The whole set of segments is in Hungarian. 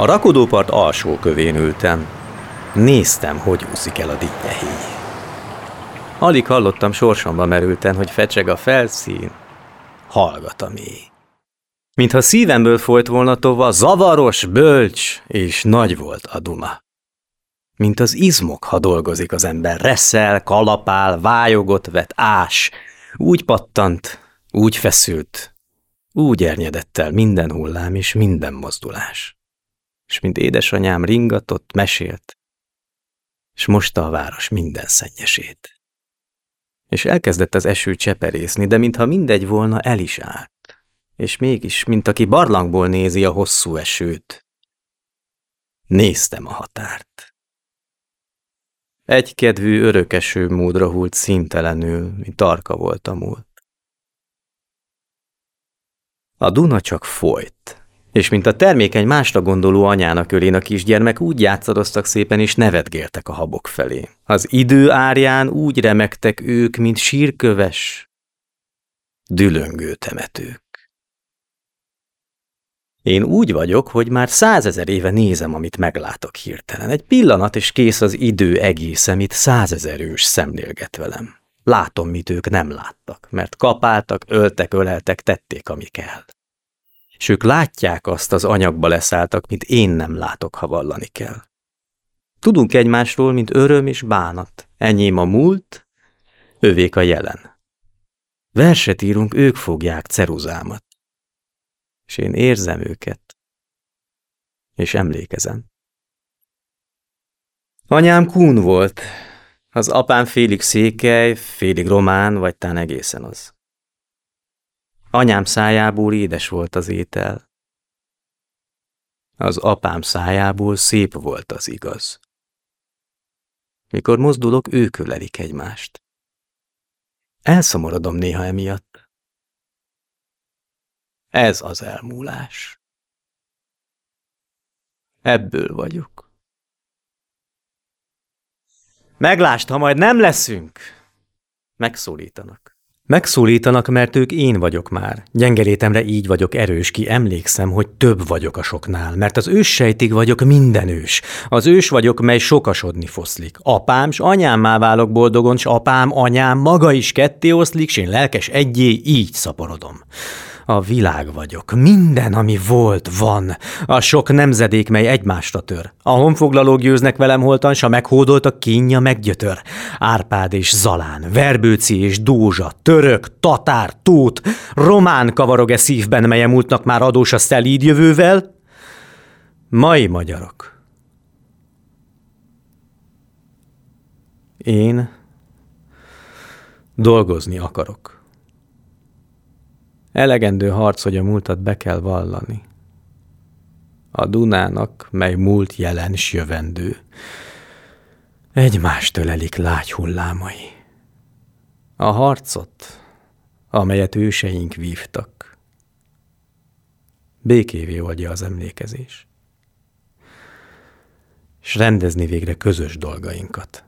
A rakodópart alsó kövén ültem. Néztem, hogy úszik el a dinnyehéj. Alig hallottam sorsomba merülten, hogy fecseg a felszín. Hallgat a mély. Mintha szívemből folyt volna tova, zavaros, bölcs és nagy volt a duma. Mint az izmok, ha dolgozik az ember, reszel, kalapál, vájogot vet, ás. Úgy pattant, úgy feszült, úgy ernyedett el minden hullám és minden mozdulás és mint édesanyám ringatott, mesélt, és mosta a város minden szennyesét. És elkezdett az eső cseperészni, de mintha mindegy volna, el is állt, és mégis, mint aki barlangból nézi a hosszú esőt. Néztem a határt. Egykedvű örökeső módra hult színtelenül, mint tarka volt a múlt. A Duna csak folyt, és mint a termékeny másra gondoló anyának ölén a kisgyermek, úgy játszadoztak szépen, és nevetgéltek a habok felé. Az idő árján úgy remektek ők, mint sírköves, dülöngő temetők. Én úgy vagyok, hogy már százezer éve nézem, amit meglátok hirtelen. Egy pillanat, és kész az idő egész, amit százezer ős szemlélget velem. Látom, mit ők nem láttak, mert kapáltak, öltek, öleltek, tették, ami kell és ők látják azt az anyagba leszálltak, mint én nem látok, ha vallani kell. Tudunk egymásról, mint öröm és bánat. Enyém a múlt, övék a jelen. Verset írunk, ők fogják ceruzámat. És én érzem őket, és emlékezem. Anyám kún volt, az apám félig székely, félig román, vagy tán egészen az. Anyám szájából édes volt az étel. Az apám szájából szép volt az igaz. Mikor mozdulok, ők ölelik egymást. Elszomorodom néha emiatt. Ez az elmúlás. Ebből vagyok. Meglást, ha majd nem leszünk! Megszólítanak. Megszólítanak, mert ők én vagyok már. Gyengerétemre így vagyok erős ki, emlékszem, hogy több vagyok a soknál, mert az őssejtig vagyok minden ős. Az ős vagyok, mely sokasodni foszlik. Apám, s anyámmá válok boldogon, s apám, anyám maga is ketté oszlik, s én lelkes egyé így szaporodom. A világ vagyok, minden, ami volt, van. A sok nemzedék, mely egymásra tör. A honfoglalók győznek velem holtan, s a meghódoltak kínja meggyötör. Árpád és Zalán, Verbőci és Dózsa, török, tatár, tót, román kavarog-e szívben, mely múltnak már adós a szelíd jövővel? Mai magyarok. Én dolgozni akarok. Elegendő harc, hogy a múltat be kell vallani. A Dunának, mely múlt jelen s jövendő, egymást ölelik lágy hullámai. A harcot, amelyet őseink vívtak, békévé oldja az emlékezés, és rendezni végre közös dolgainkat.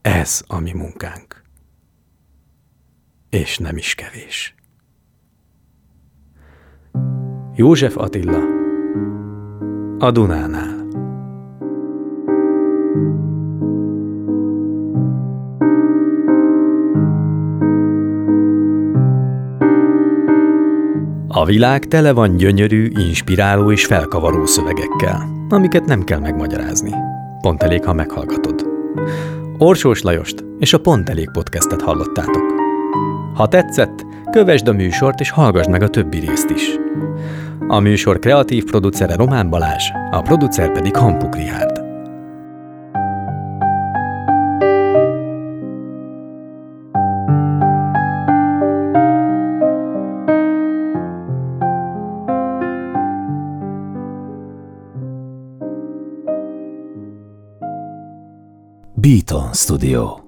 Ez a mi munkánk és nem is kevés. József Attila a Dunánál A világ tele van gyönyörű, inspiráló és felkavaró szövegekkel, amiket nem kell megmagyarázni. Pont elég, ha meghallgatod. Orsós Lajost és a Pont Elég podcastet hallottátok. Ha tetszett, kövesd a műsort és hallgassd meg a többi részt is. A műsor kreatív producere Román Balázs, a producer pedig Hampuk Rihárd. Beaton Studio